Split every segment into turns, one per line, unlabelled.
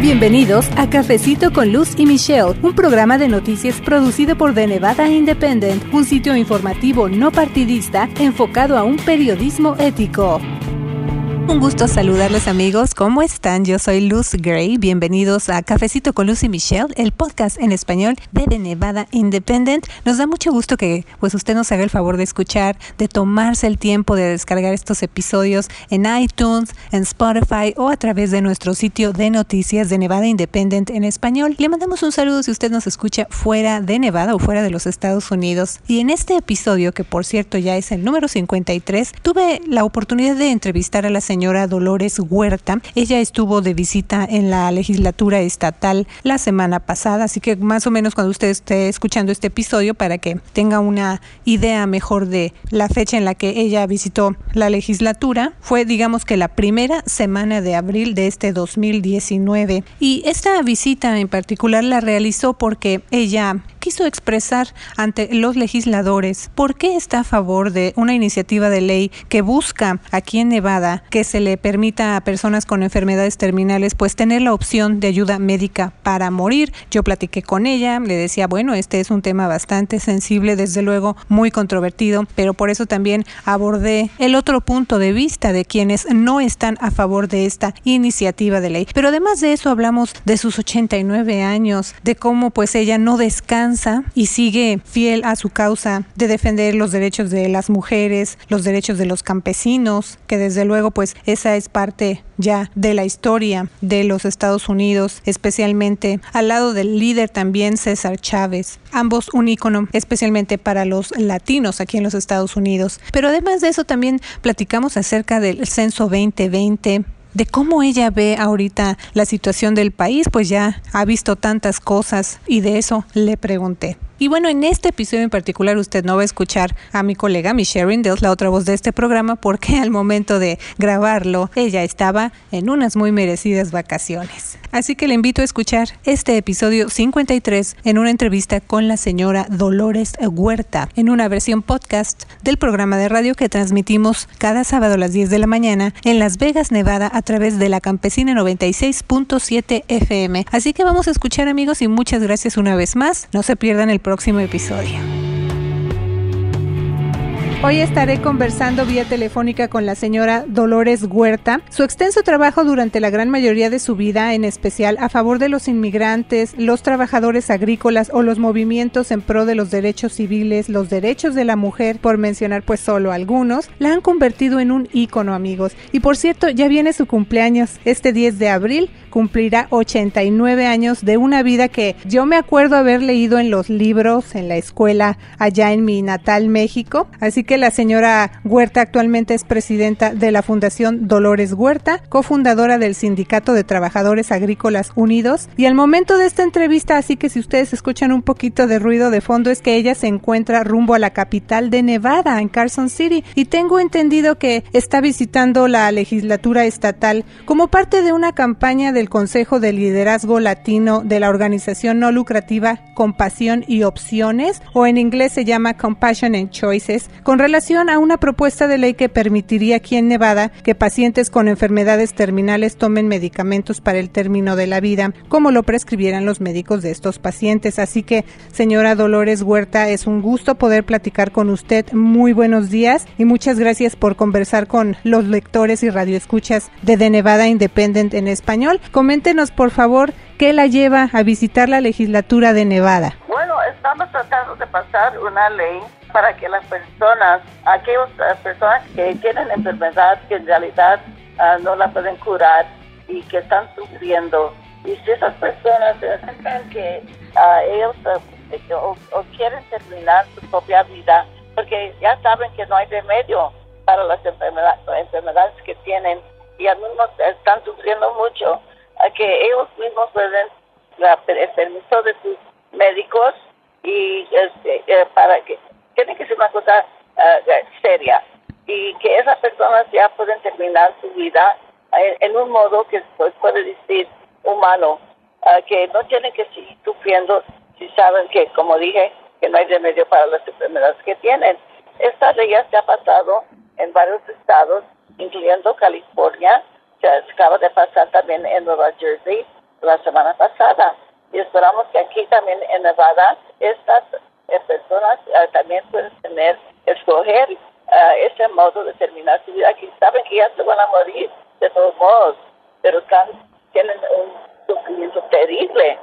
Bienvenidos a Cafecito con Luz y Michelle, un programa de noticias producido por The Nevada Independent, un sitio informativo no partidista enfocado a un periodismo ético. Un gusto saludarles amigos, ¿cómo están? Yo soy Luz Gray, bienvenidos a Cafecito con Luz y Michelle, el podcast en español de The Nevada Independent. Nos da mucho gusto que pues usted nos haga el favor de escuchar, de tomarse el tiempo de descargar estos episodios en iTunes, en Spotify o a través de nuestro sitio de noticias de Nevada Independent en español. Le mandamos un saludo si usted nos escucha fuera de Nevada o fuera de los Estados Unidos. Y en este episodio, que por cierto ya es el número 53, tuve la oportunidad de entrevistar a la señora señora Dolores Huerta. Ella estuvo de visita en la legislatura estatal la semana pasada, así que más o menos cuando usted esté escuchando este episodio para que tenga una idea mejor de la fecha en la que ella visitó la legislatura, fue digamos que la primera semana de abril de este 2019. Y esta visita en particular la realizó porque ella quiso expresar ante los legisladores por qué está a favor de una iniciativa de ley que busca aquí en Nevada que se le permita a personas con enfermedades terminales pues tener la opción de ayuda médica para morir. Yo platiqué con ella, le decía, bueno, este es un tema bastante sensible, desde luego muy controvertido, pero por eso también abordé el otro punto de vista de quienes no están a favor de esta iniciativa de ley. Pero además de eso hablamos de sus 89 años, de cómo pues ella no descansa y sigue fiel a su causa de defender los derechos de las mujeres, los derechos de los campesinos, que desde luego pues esa es parte ya de la historia de los Estados Unidos, especialmente al lado del líder también César Chávez, ambos un ícono especialmente para los latinos aquí en los Estados Unidos. Pero además de eso también platicamos acerca del censo 2020 de cómo ella ve ahorita la situación del país, pues ya ha visto tantas cosas y de eso le pregunté. Y bueno, en este episodio en particular usted no va a escuchar a mi colega, mi Sharon Dills, la otra voz de este programa, porque al momento de grabarlo ella estaba en unas muy merecidas vacaciones. Así que le invito a escuchar este episodio 53 en una entrevista con la señora Dolores Huerta, en una versión podcast del programa de radio que transmitimos cada sábado a las 10 de la mañana en Las Vegas, Nevada, a través de la Campesina 96.7 FM. Así que vamos a escuchar amigos y muchas gracias una vez más. No se pierdan el próximo episodio. Hoy estaré conversando vía telefónica con la señora Dolores Huerta. Su extenso trabajo durante la gran mayoría de su vida, en especial a favor de los inmigrantes, los trabajadores agrícolas o los movimientos en pro de los derechos civiles, los derechos de la mujer, por mencionar pues solo algunos, la han convertido en un ícono, amigos. Y por cierto, ya viene su cumpleaños este 10 de abril cumplirá 89 años de una vida que yo me acuerdo haber leído en los libros en la escuela allá en mi natal México. Así que la señora Huerta actualmente es presidenta de la Fundación Dolores Huerta, cofundadora del Sindicato de Trabajadores Agrícolas Unidos. Y al momento de esta entrevista, así que si ustedes escuchan un poquito de ruido de fondo, es que ella se encuentra rumbo a la capital de Nevada, en Carson City. Y tengo entendido que está visitando la legislatura estatal como parte de una campaña de del Consejo de Liderazgo Latino de la organización no lucrativa Compasión y Opciones, o en inglés se llama Compassion and Choices, con relación a una propuesta de ley que permitiría aquí en Nevada que pacientes con enfermedades terminales tomen medicamentos para el término de la vida, como lo prescribieran los médicos de estos pacientes. Así que, señora Dolores Huerta, es un gusto poder platicar con usted. Muy buenos días y muchas gracias por conversar con los lectores y radioescuchas de The Nevada Independent en español. Coméntenos, por favor, qué la lleva a visitar la legislatura de Nevada.
Bueno, estamos tratando de pasar una ley para que las personas, aquellas personas que tienen enfermedad que en realidad ah, no la pueden curar y que están sufriendo, y si esas personas sienten que uh, ellos o, o, quieren terminar su propia vida, porque ya saben que no hay remedio para las enfermedades, enfermedades que tienen y algunos están sufriendo mucho, a que ellos mismos pueden el permiso de sus médicos y este, eh, para que tiene que ser una cosa uh, seria y que esas personas ya pueden terminar su vida en, un modo que pues, puede decir humano, uh, que no tienen que seguir sufriendo si saben que, como dije, que no hay remedio para las enfermedades que tienen. Esta ley ya se ha pasado en varios estados, incluyendo California, se acaba de pasar también en Nueva Jersey, la semana pasada. Y esperamos que aquí también en Nevada estas eh, personas eh, también pueden tener, escoger ese modo de terminar su vida, que saben que ya se van a morir de todos modos, pero tienen un sufrimiento terrible.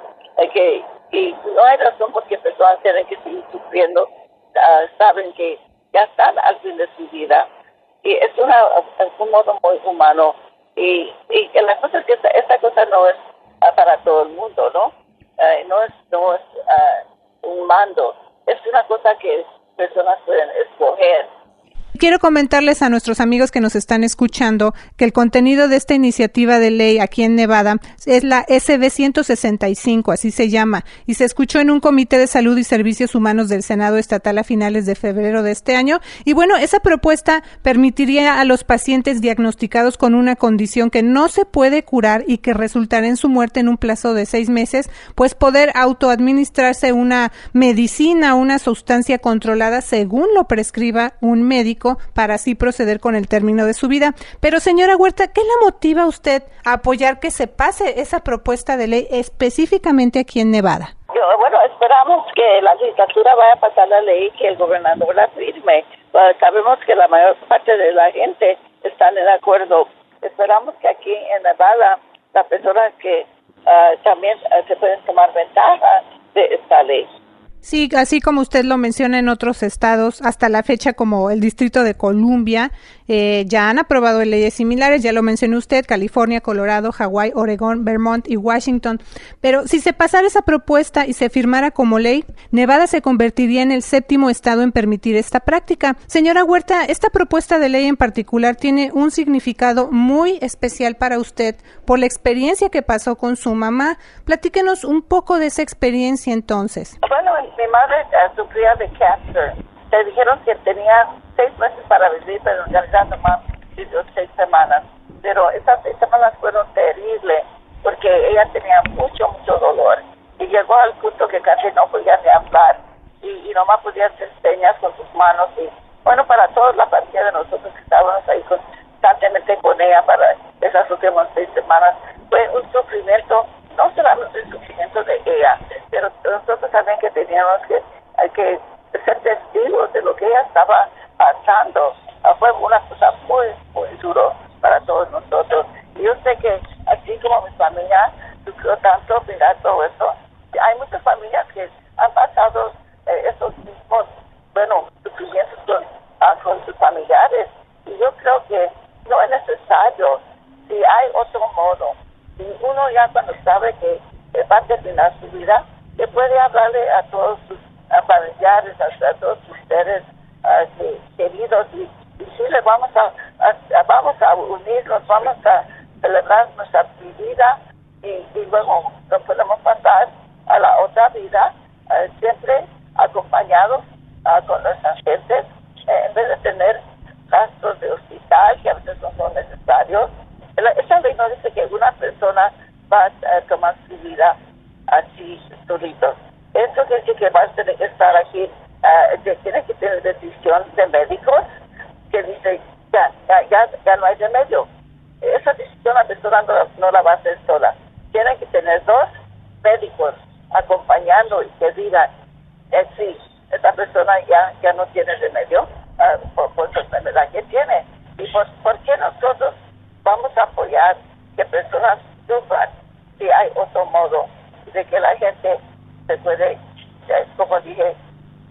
que, y no hay razón por qué personas tienen que seguir sufriendo, saben que ya están al fin de su vida. Y es, una, es un modo muy humano. Y, y la cosa es que esta, cosa no es para todo el mundo, ¿no? Eh, no es, no es ah, un mando, es una cosa que personas pueden escoger
Quiero comentarles a nuestros amigos que nos están escuchando que el contenido de esta iniciativa de ley aquí en Nevada es la SB 165, así se llama, y se escuchó en un comité de salud y servicios humanos del Senado estatal a finales de febrero de este año. Y bueno, esa propuesta permitiría a los pacientes diagnosticados con una condición que no se puede curar y que resultará en su muerte en un plazo de seis meses, pues poder autoadministrarse una medicina, una sustancia controlada según lo prescriba un médico para así proceder con el término de su vida. Pero señora Huerta, ¿qué la motiva usted a apoyar que se pase esa propuesta de ley específicamente aquí en Nevada?
bueno, esperamos que la legislatura vaya a pasar la ley que el gobernador la firme. Pues, sabemos que la mayor parte de la gente está de acuerdo. Esperamos que aquí en Nevada las personas que ah, también ah, se pueden tomar ventaja de esta ley.
Sí, así como usted lo menciona en otros estados, hasta la fecha como el Distrito de Columbia, eh, ya han aprobado leyes similares, ya lo mencionó usted, California, Colorado, Hawái, Oregón, Vermont y Washington. Pero si se pasara esa propuesta y se firmara como ley, Nevada se convertiría en el séptimo estado en permitir esta práctica. Señora Huerta, esta propuesta de ley en particular tiene un significado muy especial para usted por la experiencia que pasó con su mamá. Platíquenos un poco de esa experiencia entonces.
Bueno, mi madre uh, sufría de cáncer. Le dijeron que tenía seis meses para vivir, pero en realidad nomás vivió seis semanas. Pero esas seis semanas fueron terribles porque ella tenía mucho, mucho dolor. Y llegó al punto que casi no podía ni hablar y, y nomás podía hacer señas con sus manos. Y bueno, para toda la familia de nosotros que estábamos ahí constantemente con ella para esas últimas seis semanas, fue un sufrimiento, no solamente el sufrimiento de ella, pero nosotros también que teníamos que, que ser testigos de lo que ella estaba pasando. Ah, fue una cosa muy, muy duro para todos nosotros. Y yo sé que así como mi familia sufrió tanto, mirar todo eso, hay muchas familias que han pasado eh, esos mismos, bueno, sufrimientos con, ah, con sus familiares. Y yo creo que no es necesario, si hay otro modo, si uno ya cuando sabe que va a terminar su vida, que puede hablarle a todos sus familiares, a, todos sus seres queridos y, y sí le vamos a, vamos a unirnos, vamos a celebrar nuestra vida y, y luego nos podemos pasar a la otra vida eh, siempre ah, con nuestras gentes eh, en vez de tener gastos de hospital que a veces no son necesarios. Esa ley no dice que una persona va a tomar su vida así solitos. Esto quiere decir que va a tener que estar aquí, uh, tiene que tener decisión de médicos que dice ya, ya, ya, no hay remedio. Esa decisión la persona no, la va a hacer sola. Tiene que tener dos médicos acompañando y que digan, eh, sí, esta persona ya, no tiene remedio uh, por, por su enfermedad que tiene. ¿Y por, por qué nosotros vamos a apoyar que personas sufran si hay otro modo de que la gente se puede, como dije,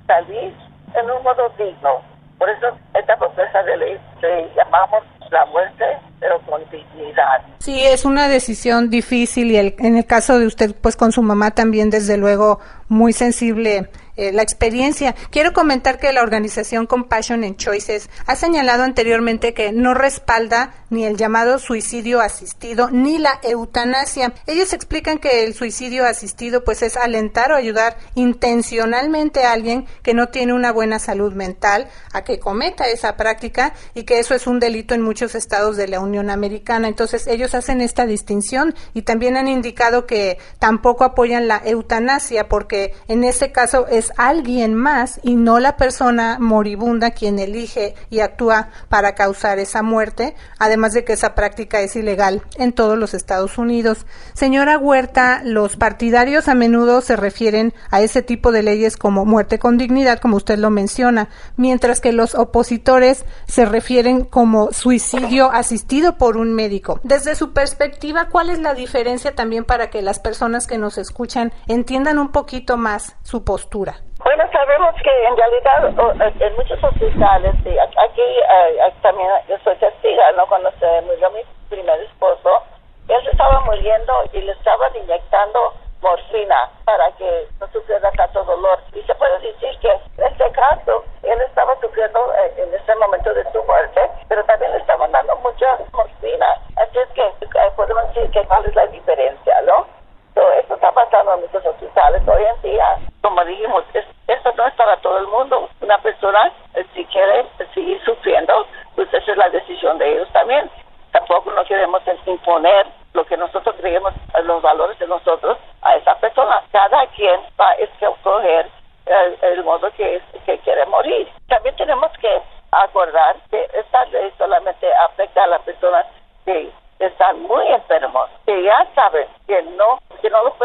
salir en un modo digno. Por eso esta propuesta de ley le llamamos la muerte, pero con dignidad.
Sí, es una decisión difícil y el, en el caso de usted, pues con su mamá también, desde luego, muy sensible eh, la experiencia. Quiero comentar que la organización Compassion and Choices ha señalado anteriormente que no respalda ni el llamado suicidio asistido ni la eutanasia. Ellos explican que el suicidio asistido pues es alentar o ayudar intencionalmente a alguien que no tiene una buena salud mental a que cometa esa práctica y que eso es un delito en muchos estados de la Unión Americana. Entonces ellos hacen esta distinción y también han indicado que tampoco apoyan la eutanasia porque en ese caso es alguien más y no la persona moribunda quien elige y actúa para causar esa muerte, además de que esa práctica es ilegal en todos los Estados Unidos. Señora Huerta, los partidarios a menudo se refieren a ese tipo de leyes como muerte con dignidad, como usted lo menciona, mientras que los opositores se refieren como suicidio asistido por un médico. Desde su perspectiva, ¿cuál es la diferencia también para que las personas que nos escuchan entiendan un poquito más su postura?
Bueno, sabemos que en realidad en muchos hospitales, aquí, eh, también yo soy testiga, ¿no? Cuando se murió mi primer esposo, él se estaba muriendo y le estaban inyectando morfina para que no sufriera tanto dolor. Y se puede decir que en este caso él estaba sufriendo eh, en ese momento de su muerte, pero también le estaban dando mucha morfina. Así es que eh, podemos decir que cuál es la diferencia, ¿no? Todo esto está pasando en muchos hospitales hoy en día. Como dijimos, esto no es para todo el mundo. Una persona, eh, si quiere seguir sufriendo, pues esa es la decisión de ellos también. Tampoco no queremos imponer lo que nosotros creemos, los valores de nosotros a esa persona. Cada quien va a escoger el, modo que, que quiere morir. También tenemos que acordar que esta ley solamente afecta a las personas que están muy enfermos, que ya saben que no,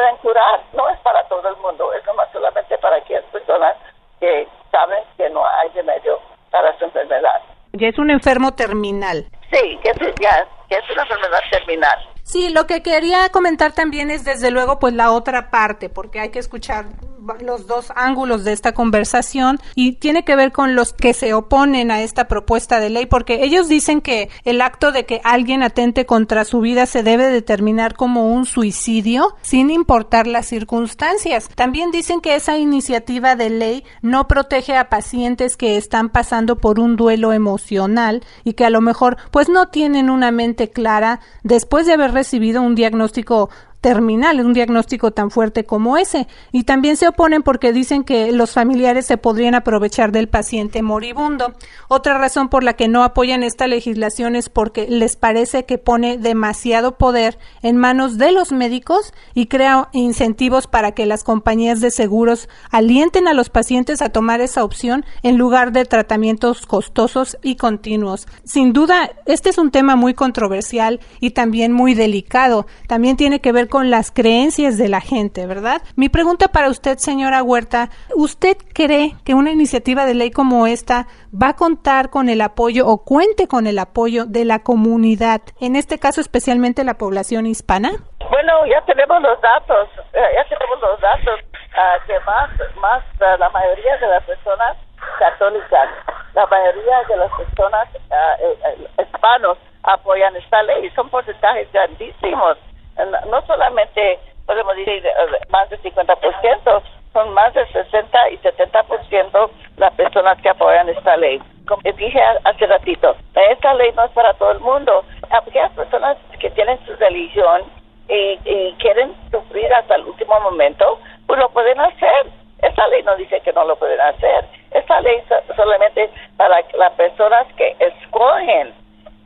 pueden curar. No es para todo el mundo, es nomás solamente para aquellas personas que saben que no hay remedio para su enfermedad.
Ya es un enfermo terminal.
Sí, que ya, que es una enfermedad terminal.
Sí, lo que quería comentar también es desde luego pues la otra parte, porque hay que escuchar los dos ángulos de esta conversación y tiene que ver con los que se oponen a esta propuesta de ley porque ellos dicen que el acto de que alguien atente contra su vida se debe determinar como un suicidio sin importar las circunstancias. También dicen que esa iniciativa de ley no protege a pacientes que están pasando por un duelo emocional y que a lo mejor pues no tienen una mente clara después de haber recibido un diagnóstico terminal, un diagnóstico tan fuerte como ese. Y también se oponen porque dicen que los familiares se podrían aprovechar del paciente moribundo. Otra razón por la que no apoyan esta legislación es porque les parece que pone demasiado poder en manos de los médicos y crea incentivos para que las compañías de seguros alienten a los pacientes a tomar esa opción en lugar de tratamientos costosos y continuos. Sin duda, este es un tema muy controversial y también muy delicado. También tiene que ver con las creencias de la gente, ¿verdad? Mi pregunta para usted, señora Huerta, ¿usted cree que una iniciativa de ley como esta va a contar con el apoyo o cuente con el apoyo de la comunidad, en este caso especialmente la población hispana?
Bueno, ya tenemos los datos, eh, ya tenemos los datos ah, que más, más ah, la mayoría de las personas católicas, la mayoría de las personas eh, hispanos apoyan esta ley, son porcentajes grandísimos no solamente podemos decir eh, más del 50%, son más del 60 y 70% las personas que apoyan esta ley. Como dije hace ratito, esta ley no es para todo el mundo. Aquellas personas que tienen su religión y, y quieren sufrir hasta el último momento, pues lo pueden hacer. Esta ley no dice que no lo pueden hacer. Esta ley es solamente para las personas que escogen,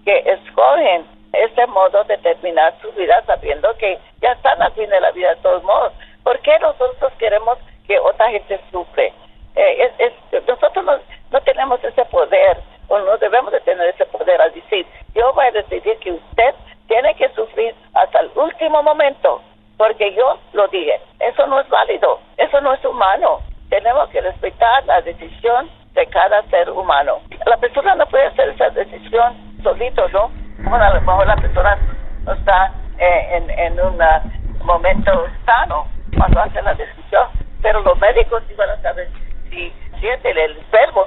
que escogen ese modo de terminar su vida sabiendo que ya están al fin de la vida de todos modos. ¿Por qué nosotros queremos que otra gente sufre? Eh, es, nosotros no, no, tenemos ese poder o no debemos de tener ese poder al decir, yo voy a decidir que usted tiene que sufrir hasta el último momento, porque yo lo dije, eso no es válido, eso no es humano. Tenemos que respetar la decisión de cada ser humano. La persona no puede hacer esa decisión ¿no? bueno, a lo mejor la persona no está eh, en, en un ah, momento sano cuando hace la decisión, pero los médicos iban a saber si siente el enfermo,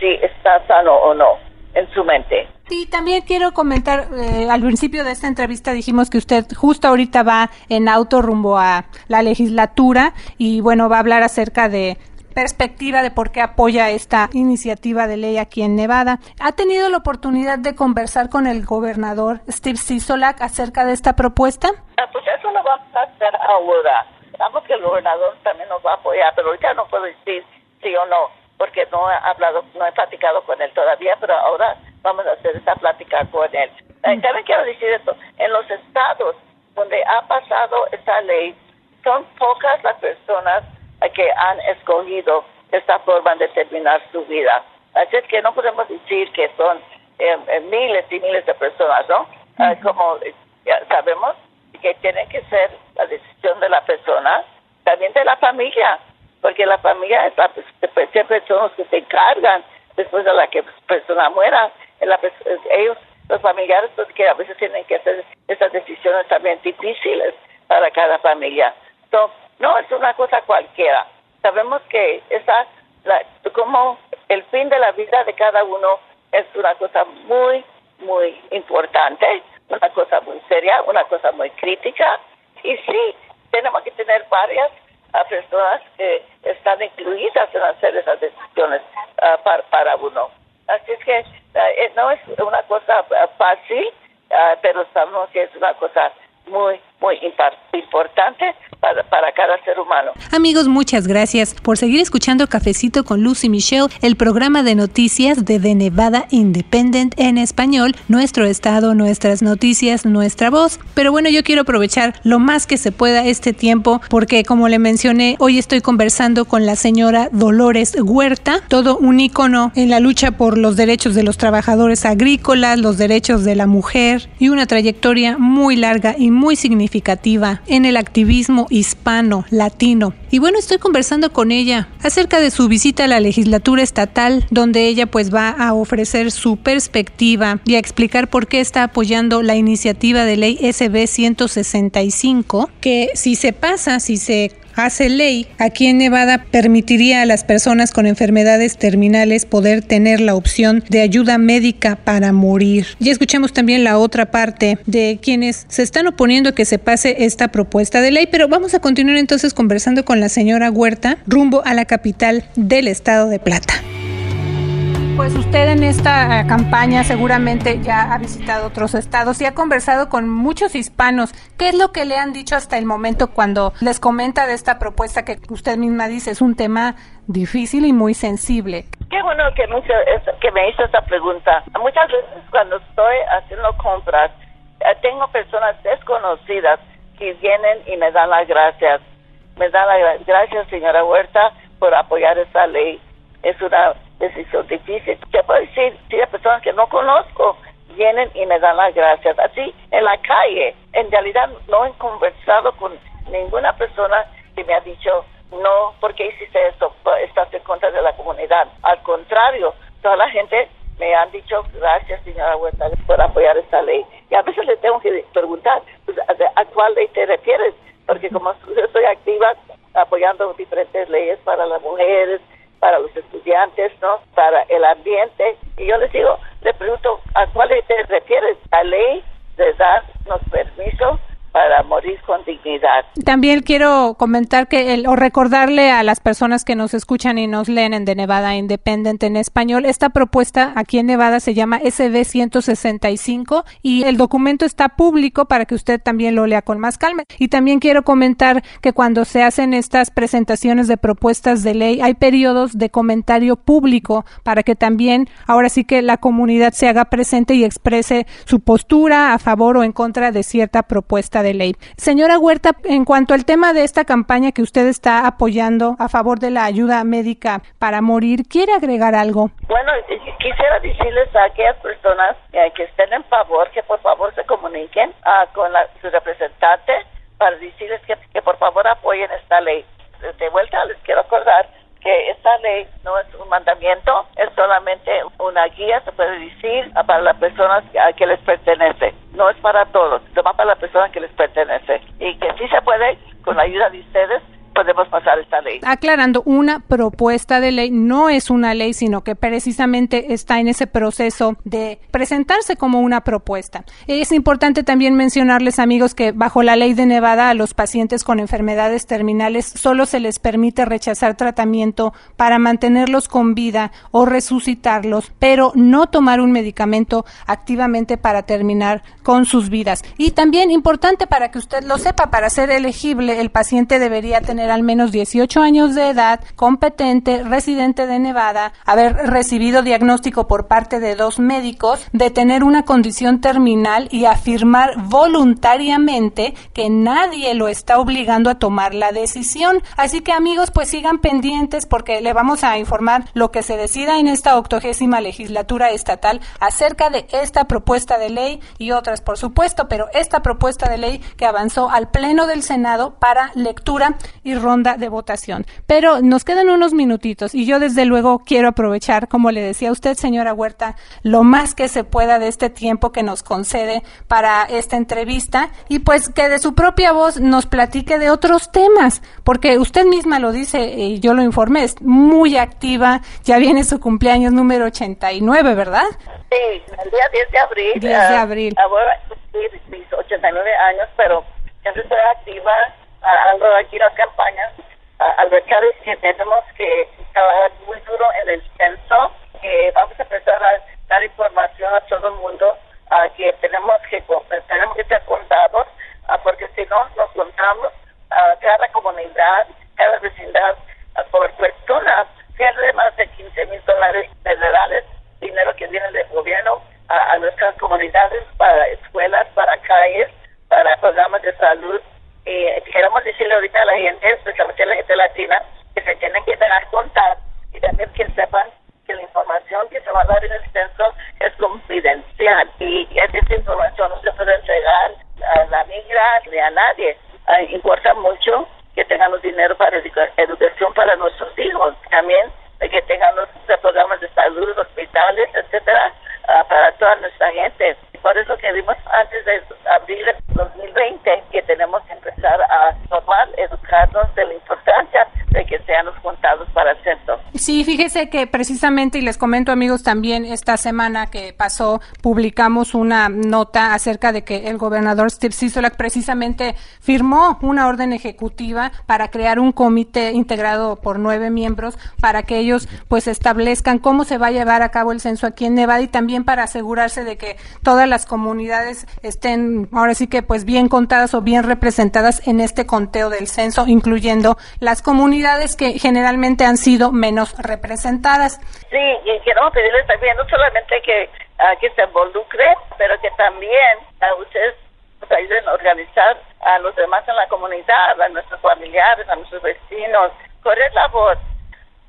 si está sano o no en su mente.
Y también quiero comentar, eh, al principio de esta entrevista dijimos que usted justo ahorita va en auto rumbo a la legislatura y bueno, va a hablar acerca de perspectiva de por qué apoya esta iniciativa de ley aquí en Nevada. ¿Ha tenido la oportunidad de conversar con el gobernador Steve Sisolak acerca de esta propuesta?
Ah, pues eso lo vamos a hacer ahora. Sabemos que el gobernador también nos va a apoyar, pero ahorita no puedo decir sí o no, porque no he hablado, no he platicado con él todavía, pero ahora vamos a hacer esa plática con él. Eh, también quiero decir esto, en los estados donde ha pasado esta ley, son pocas las personas que han escogido esta forma de terminar su vida. Así es que no podemos decir que son eh, eh, miles y miles de personas, ¿no? Ah, como ya sabemos que tiene que ser la decisión de la persona, también de la familia, porque la familia es la, pues, siempre son los que se encargan después de la que la persona muera. ellos, los familiares, pues, que a veces tienen que hacer esas decisiones también difíciles para cada familia. No es una cosa cualquiera. Sabemos que esa, la, como el fin de la vida de cada uno es una cosa muy, muy importante, una cosa muy seria, una cosa muy crítica. Y sí, tenemos que tener varias ah, personas que están incluidas en hacer esas decisiones ah, para, para, uno. Así es que ah, eh, no es una cosa fácil, pero sabemos que es una cosa muy, muy importante para, para, cada ser humano.
Amigos, muchas gracias por seguir escuchando Cafecito con Lucy Michelle, el programa de noticias de The Nevada Independent en español, nuestro estado, nuestras noticias, nuestra voz. Pero bueno, yo quiero aprovechar lo más que se pueda este tiempo porque como le mencioné, hoy estoy conversando con la señora Dolores Huerta, todo un ícono en la lucha por los derechos de los trabajadores agrícolas, los derechos de la mujer y una trayectoria muy larga y muy significativa en el activismo hispano, latino. Y bueno, estoy conversando con ella acerca de su visita a la legislatura estatal, donde ella pues va a ofrecer su perspectiva y a explicar por qué está apoyando la iniciativa de ley SB 165, que si se pasa, si se hace ley, aquí en Nevada permitiría a las personas con enfermedades terminales poder tener la opción de ayuda médica para morir. Ya escuchamos también la otra parte de quienes se están oponiendo a que se pase esta propuesta de ley, pero vamos a continuar entonces conversando con la señora Huerta rumbo a la capital del estado de Plata. Pues usted en esta eh, campaña seguramente ya ha visitado otros estados y ha conversado con muchos hispanos. ¿Qué es lo que le han dicho hasta el momento cuando les comenta de esta propuesta que usted misma dice es un tema difícil y muy sensible?
Qué bueno que me hizo, que pregunta. Muchas veces cuando estoy haciendo compras, eh, tengo personas desconocidas que vienen y me dan las gracias. Me dan las gracias, señora Huerta, por apoyar esa ley. Es una decisión difícil. Te puedo decir, si hay personas que no conozco vienen y me dan las gracias. Así, en la calle, en realidad no he conversado con ninguna persona que me ha dicho, no, porque hiciste esto? Estás en contra de la comunidad. Al contrario, toda la gente me han dicho, gracias, señora Huerta, por apoyar esta ley. Y a veces le tengo que preguntar, pues, ¿a cuál ley te refieres? Porque como yo estoy activa apoyando diferentes leyes para las mujeres, para los estudiantes, ¿no? Para el ambiente. Y yo les digo, le pregunto, ¿a cuál te refieres? ¿A ley de darnos permiso para morir con dignidad.
También quiero comentar que el, o recordarle a las personas que nos escuchan y nos leen en de Nevada Independent en español, esta propuesta aquí en Nevada se llama SB 165 y el documento está público para que usted también lo lea con más calma. Y también quiero comentar que cuando se hacen estas presentaciones de propuestas de ley hay periodos de comentario público para que también ahora sí que la comunidad se haga presente y exprese su postura a favor o en contra de cierta propuesta de ley. Señora Huerta, en cuanto al tema de esta campaña que usted está apoyando a favor de la ayuda médica para morir, ¿quiere agregar algo?
Bueno, quisiera decirles a aquellas personas que estén en favor que por favor se comuniquen ah, con su representante para decirles que, que por favor apoyen esta ley. De vuelta les quiero acordar que esta ley no es un mandamiento, es solamente una guía, se puede decir, para las personas a que les pertenece. No es para todos, es para las personas que les pertenece. Y que sí se puede, con la ayuda de ustedes, podemos pasar esta ley.
Aclarando, una propuesta de ley no es una ley, sino que precisamente está en ese proceso de presentarse como una propuesta. Es importante también mencionarles, amigos, que bajo la ley de Nevada a los pacientes con enfermedades terminales solo se les permite rechazar tratamiento para mantenerlos con vida o resucitarlos, pero no tomar un medicamento activamente para terminar con sus vidas. Y también importante para que usted lo sepa, para ser elegible, el paciente debería tener al menos 18 18 años de edad, competente, residente de Nevada, haber recibido diagnóstico por parte de dos médicos de tener una condición terminal y afirmar voluntariamente que nadie lo está obligando a tomar la decisión. Así que amigos, pues sigan pendientes porque le vamos a informar lo que se decida en esta octogésima legislatura estatal acerca de esta propuesta de ley y otras, por supuesto, pero esta propuesta de ley que avanzó al Pleno del Senado para lectura y ronda de votación. Pero nos quedan unos minutitos y yo desde luego quiero aprovechar, como le decía usted, señora Huerta, lo más que se pueda de este tiempo que nos concede para esta entrevista y pues que de su propia voz nos platique de otros temas, porque usted misma lo dice y yo lo informé, es muy activa, ya viene su cumpleaños número 89, ¿verdad?
Sí, el día 10 de abril.
10 de
ah,
abril.
Ahora mis 89 años, pero siempre estoy activa, ando aquí las campañas, al ver que tenemos que trabajar muy duro en el censo, que vamos a empezar a dar información a todo el mundo, a que tenemos que tenemos que ser contados, porque si no nos contamos, cada comunidad, cada vecindad, por personas pierde más de 15 mil dólares federales, dinero que viene del gobierno a, nuestras comunidades, para escuelas, para calles, para programas de salud. Y queremos decirle ahorita a la gente, especialmente a la gente latina, que se tienen que dejar contar y también que sepan que la información que se va a dar en el censo es confidencial y esa información no se puede entregar a la migra ni a nadie. Ah, importa mucho que tengamos dinero para educación para nuestros hijos, también que tengan los programas de salud, etcétera, ah, para toda nuestra gente. Por eso que vimos antes de abril de 2020
Sí, fíjese que precisamente, y les comento amigos también, esta semana que pasó, publicamos una nota acerca de que el gobernador Steve Sisolak precisamente firmó una orden ejecutiva para crear un comité integrado por nueve miembros para que ellos pues establezcan cómo se va a llevar a cabo el censo aquí en Nevada y también para asegurarse de que todas las comunidades estén ahora sí que pues bien contadas o bien representadas en este conteo del censo, incluyendo las comunidades que generalmente han sido menos representadas.
Sí, y quiero pedirles también no solamente que, uh, que se involucre, pero que también a ustedes nos ayuden a organizar a los demás en la comunidad, a nuestros familiares, a nuestros vecinos, correr la voz.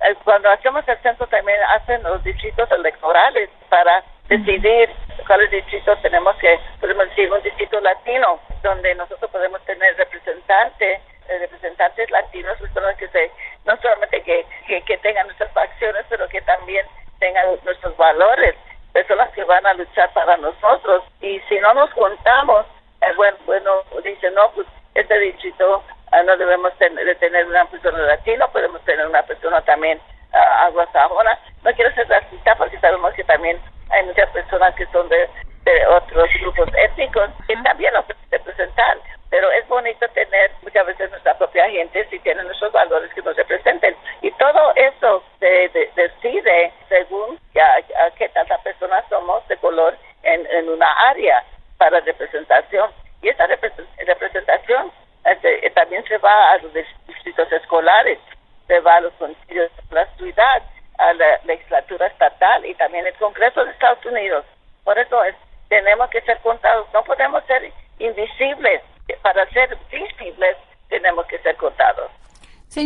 Eh, cuando hacemos el censo también hacen los distritos electorales para decidir cuáles distritos tenemos que, podemos decir, un distrito latino, donde nosotros podemos tener representantes eh, representantes latinos, personas que se, no solamente que, que, tengan nuestras facciones, pero que también tengan nuestros valores, personas que van a luchar para nosotros. Y si no nos contamos, eh, bueno, bueno, dicen, no, pues este distrito ah, no debemos de tener una persona latina, podemos tener una persona también uh, anglosajona. No quiero ser racista porque sabemos que también hay muchas personas que son de, de otros grupos étnicos que también nos representan pero es bonito tener muchas veces nuestra propia gente si tienen nuestros valores que nos representen. Y todo eso se decide según a, qué tantas personas somos de color en, en una área para representación. Y esa representación este, también se va a los distritos escolares, se va a los concilios de la ciudad, a la legislatura estatal y también el Congreso de Estados Unidos. Por eso es, tenemos que ser contados, no podemos ser invisibles para ser visibles tenemos que ser contados.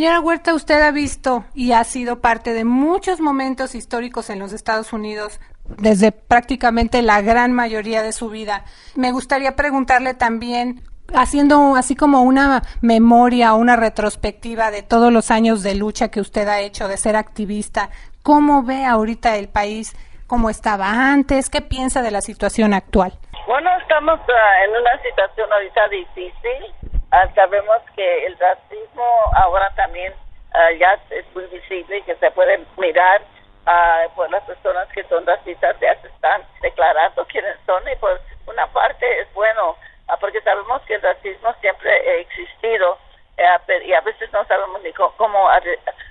Señora Huerta, usted ha visto y ha sido parte de muchos momentos históricos en los Estados Unidos desde prácticamente la gran mayoría de su vida. Me gustaría preguntarle también, haciendo así como una memoria una retrospectiva de todos los años de lucha que usted ha hecho, de ser activista, ¿cómo ve ahorita el país? ¿Cómo estaba antes? ¿Qué piensa de la situación actual?
Bueno, estamos ah, en una situación ahorita difícil. Ah, sabemos que el racismo ahora también ah, ya es muy visible y que se puede mirar por las personas que son racistas ya se están declarando quiénes son y por una parte es bueno porque sabemos que el racismo siempre ha existido eh, y a veces no sabemos ni cómo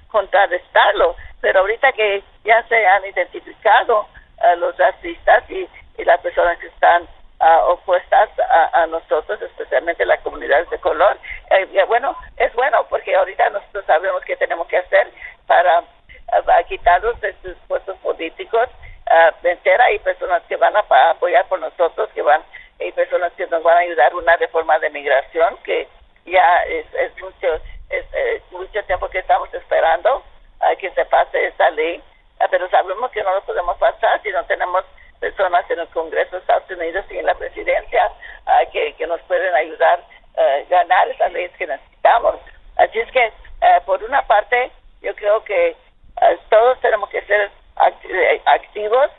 contrarrestarlo pero ahorita que ya se han identificado los racistas y, y las personas que están uh, opuestas a, a, nosotros, especialmente las comunidades de color. Eh, eh, bueno, es bueno porque ahorita nosotros sabemos qué tenemos que hacer para, ah, para quitarlos de sus puestos políticos. Uh, entera hay personas que van a, apoyar por nosotros, que van, hay personas que nos van a ayudar una reforma de migración que ya es, es mucho es, es mucho tiempo que estamos esperando a que se pase esta ley, pero sabemos que no lo podemos pasar si no tenemos personas en el Congreso de Estados Unidos y en la presidencia ah, que, que nos pueden ayudar a ganar esas leyes que necesitamos. Así es que, por una parte, yo creo que todos tenemos que ser eh, activos,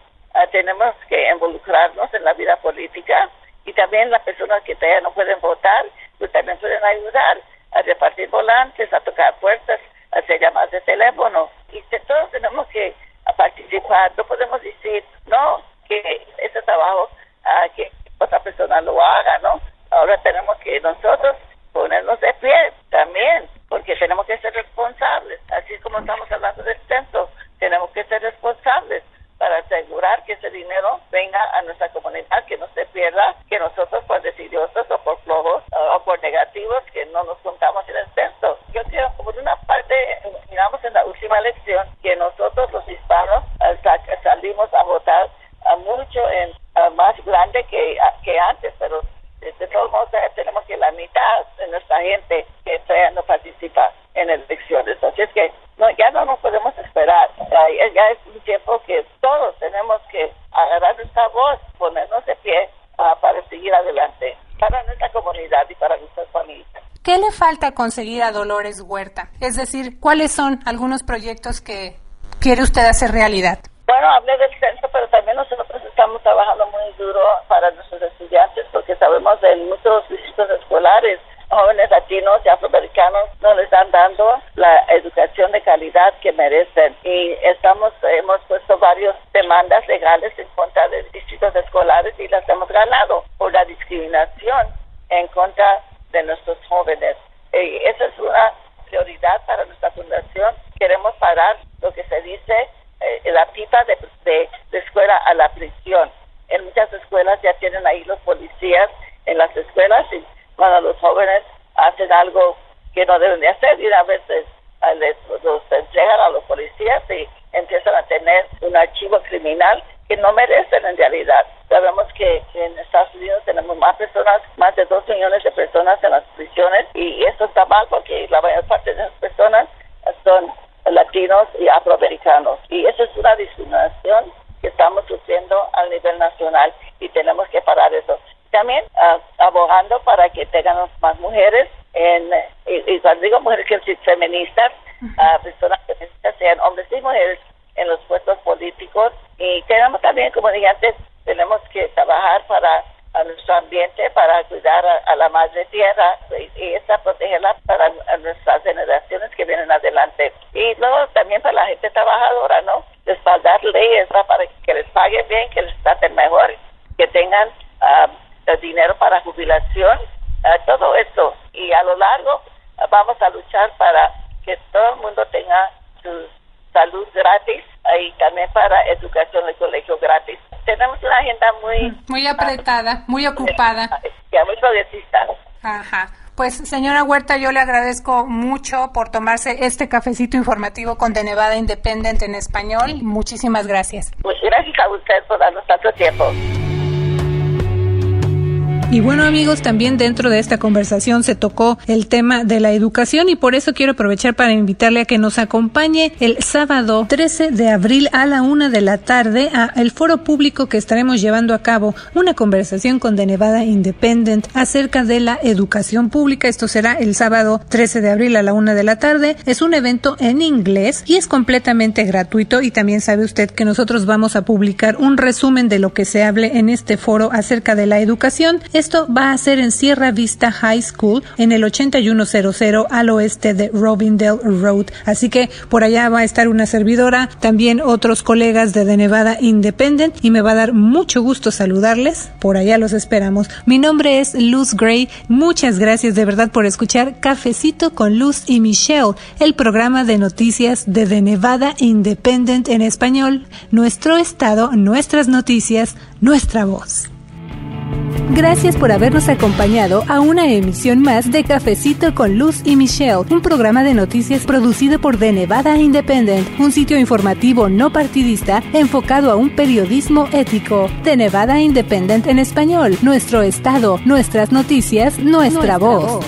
tenemos que involucrarnos en la vida política y también las personas que todavía no pueden votar, pues también pueden ayudar a repartir volantes, a tocar puertas, a hacer llamadas de teléfono. Y todos tenemos que participar, no podemos decir, no, que ese trabajo, uh, que otra persona lo haga, ¿no? Ahora tenemos que nosotros ponernos de pie también, porque tenemos que ser responsables, así como estamos hablando del centro, tenemos que ser responsables para asegurar que ese dinero venga a nuestra comunidad, que no se pierda, que nosotros por decidiosos o por flojos o por negativos, que no nos contamos en el censo. Yo creo que por una parte, miramos en la última elección, que nosotros los hispanos salimos a votar a mucho en más grande que, que antes, pero de todos modos tenemos que la mitad de nuestra gente que todavía no participa en elecciones. Así es que no, ya no nos podemos esperar. Ya, es un tiempo que todos tenemos que agarrar nuestra voz, ponernos de pie ah, para seguir adelante, para nuestra comunidad y para nuestras familias.
¿Qué le falta conseguir a Dolores Huerta? Es decir, ¿cuáles son algunos proyectos que quiere usted hacer realidad?
Bueno, hablé del censo, pero también nosotros estamos trabajando muy duro para nuestros estudiantes porque sabemos de muchos distritos escolares jóvenes latinos y afroamericanos no les están dando la educación de calidad que merecen y estamos hemos puesto varias demandas legales en contra de distritos escolares y las hemos ganado por la discriminación en contra de nuestros jóvenes y esa es una prioridad para nuestra fundación queremos parar lo que se dice eh, la pipa de, de, de escuela a la prisión en muchas escuelas ya tienen ahí los policías en las escuelas cuando los jóvenes hacen algo que no deben de hacer y a veces los entregan a los policías y empiezan a tener un archivo criminal que no merecen en realidad. Sabemos que, en Estados Unidos tenemos más personas, más de dos millones de personas en las prisiones y eso está mal porque la mayor parte de esas personas son latinos y afroamericanos y eso es una discriminación que estamos sufriendo a nivel nacional y tenemos que parar eso también uh, abogando para que tengamos más mujeres en y, cuando digo mujeres que son feministas uh, personas feministas sean hombres y mujeres en los puestos políticos. Y tenemos también como dije antes tenemos que trabajar para nuestro ambiente para cuidar a, la madre tierra y, y esa protegerla para nuestras generaciones que vienen adelante. Y luego también para la gente trabajadora no respaldar leyes para que les paguen bien que les traten mejor jubilación, todo esto. Y a lo largo vamos a luchar para que todo el mundo tenga su salud gratis y también para educación de colegio gratis. Tenemos una agenda muy...
Muy apretada, muy ocupada.
Ya, muy progresista.
Ajá. Pues señora Huerta, yo le agradezco mucho por tomarse este cafecito informativo con De Nevada Independent en español. Muchísimas gracias.
Muchas gracias a usted por darnos tanto tiempo.
Y bueno amigos, también dentro de esta conversación se tocó el tema de la educación y por eso quiero aprovechar para invitarle a que nos acompañe el sábado 13 de abril a la una de la tarde a el foro público que estaremos llevando a cabo una conversación con De Nevada Independent acerca de la educación pública. Esto será el sábado 13 de abril a la una de la tarde. Es un evento en inglés y es completamente gratuito y también sabe usted que nosotros vamos a publicar un resumen de lo que se hable en este foro acerca de la educación. Esto va a ser en Sierra Vista High School en el 8100 al oeste de Robindale Road. Así que por allá va a estar una servidora, también otros colegas de The Nevada Independent y me va a dar mucho gusto saludarles. Por allá los esperamos. Mi nombre es Luz Gray. Muchas gracias de verdad por escuchar Cafecito con Luz y Michelle, el programa de noticias de The Nevada Independent en español. Nuestro estado, nuestras noticias, nuestra voz. Gracias por habernos acompañado a una emisión más de Cafecito con Luz y Michelle, un programa de noticias producido por The Nevada Independent, un sitio informativo no partidista enfocado a un periodismo ético. The Nevada Independent en español, nuestro estado, nuestras noticias, nuestra, voz.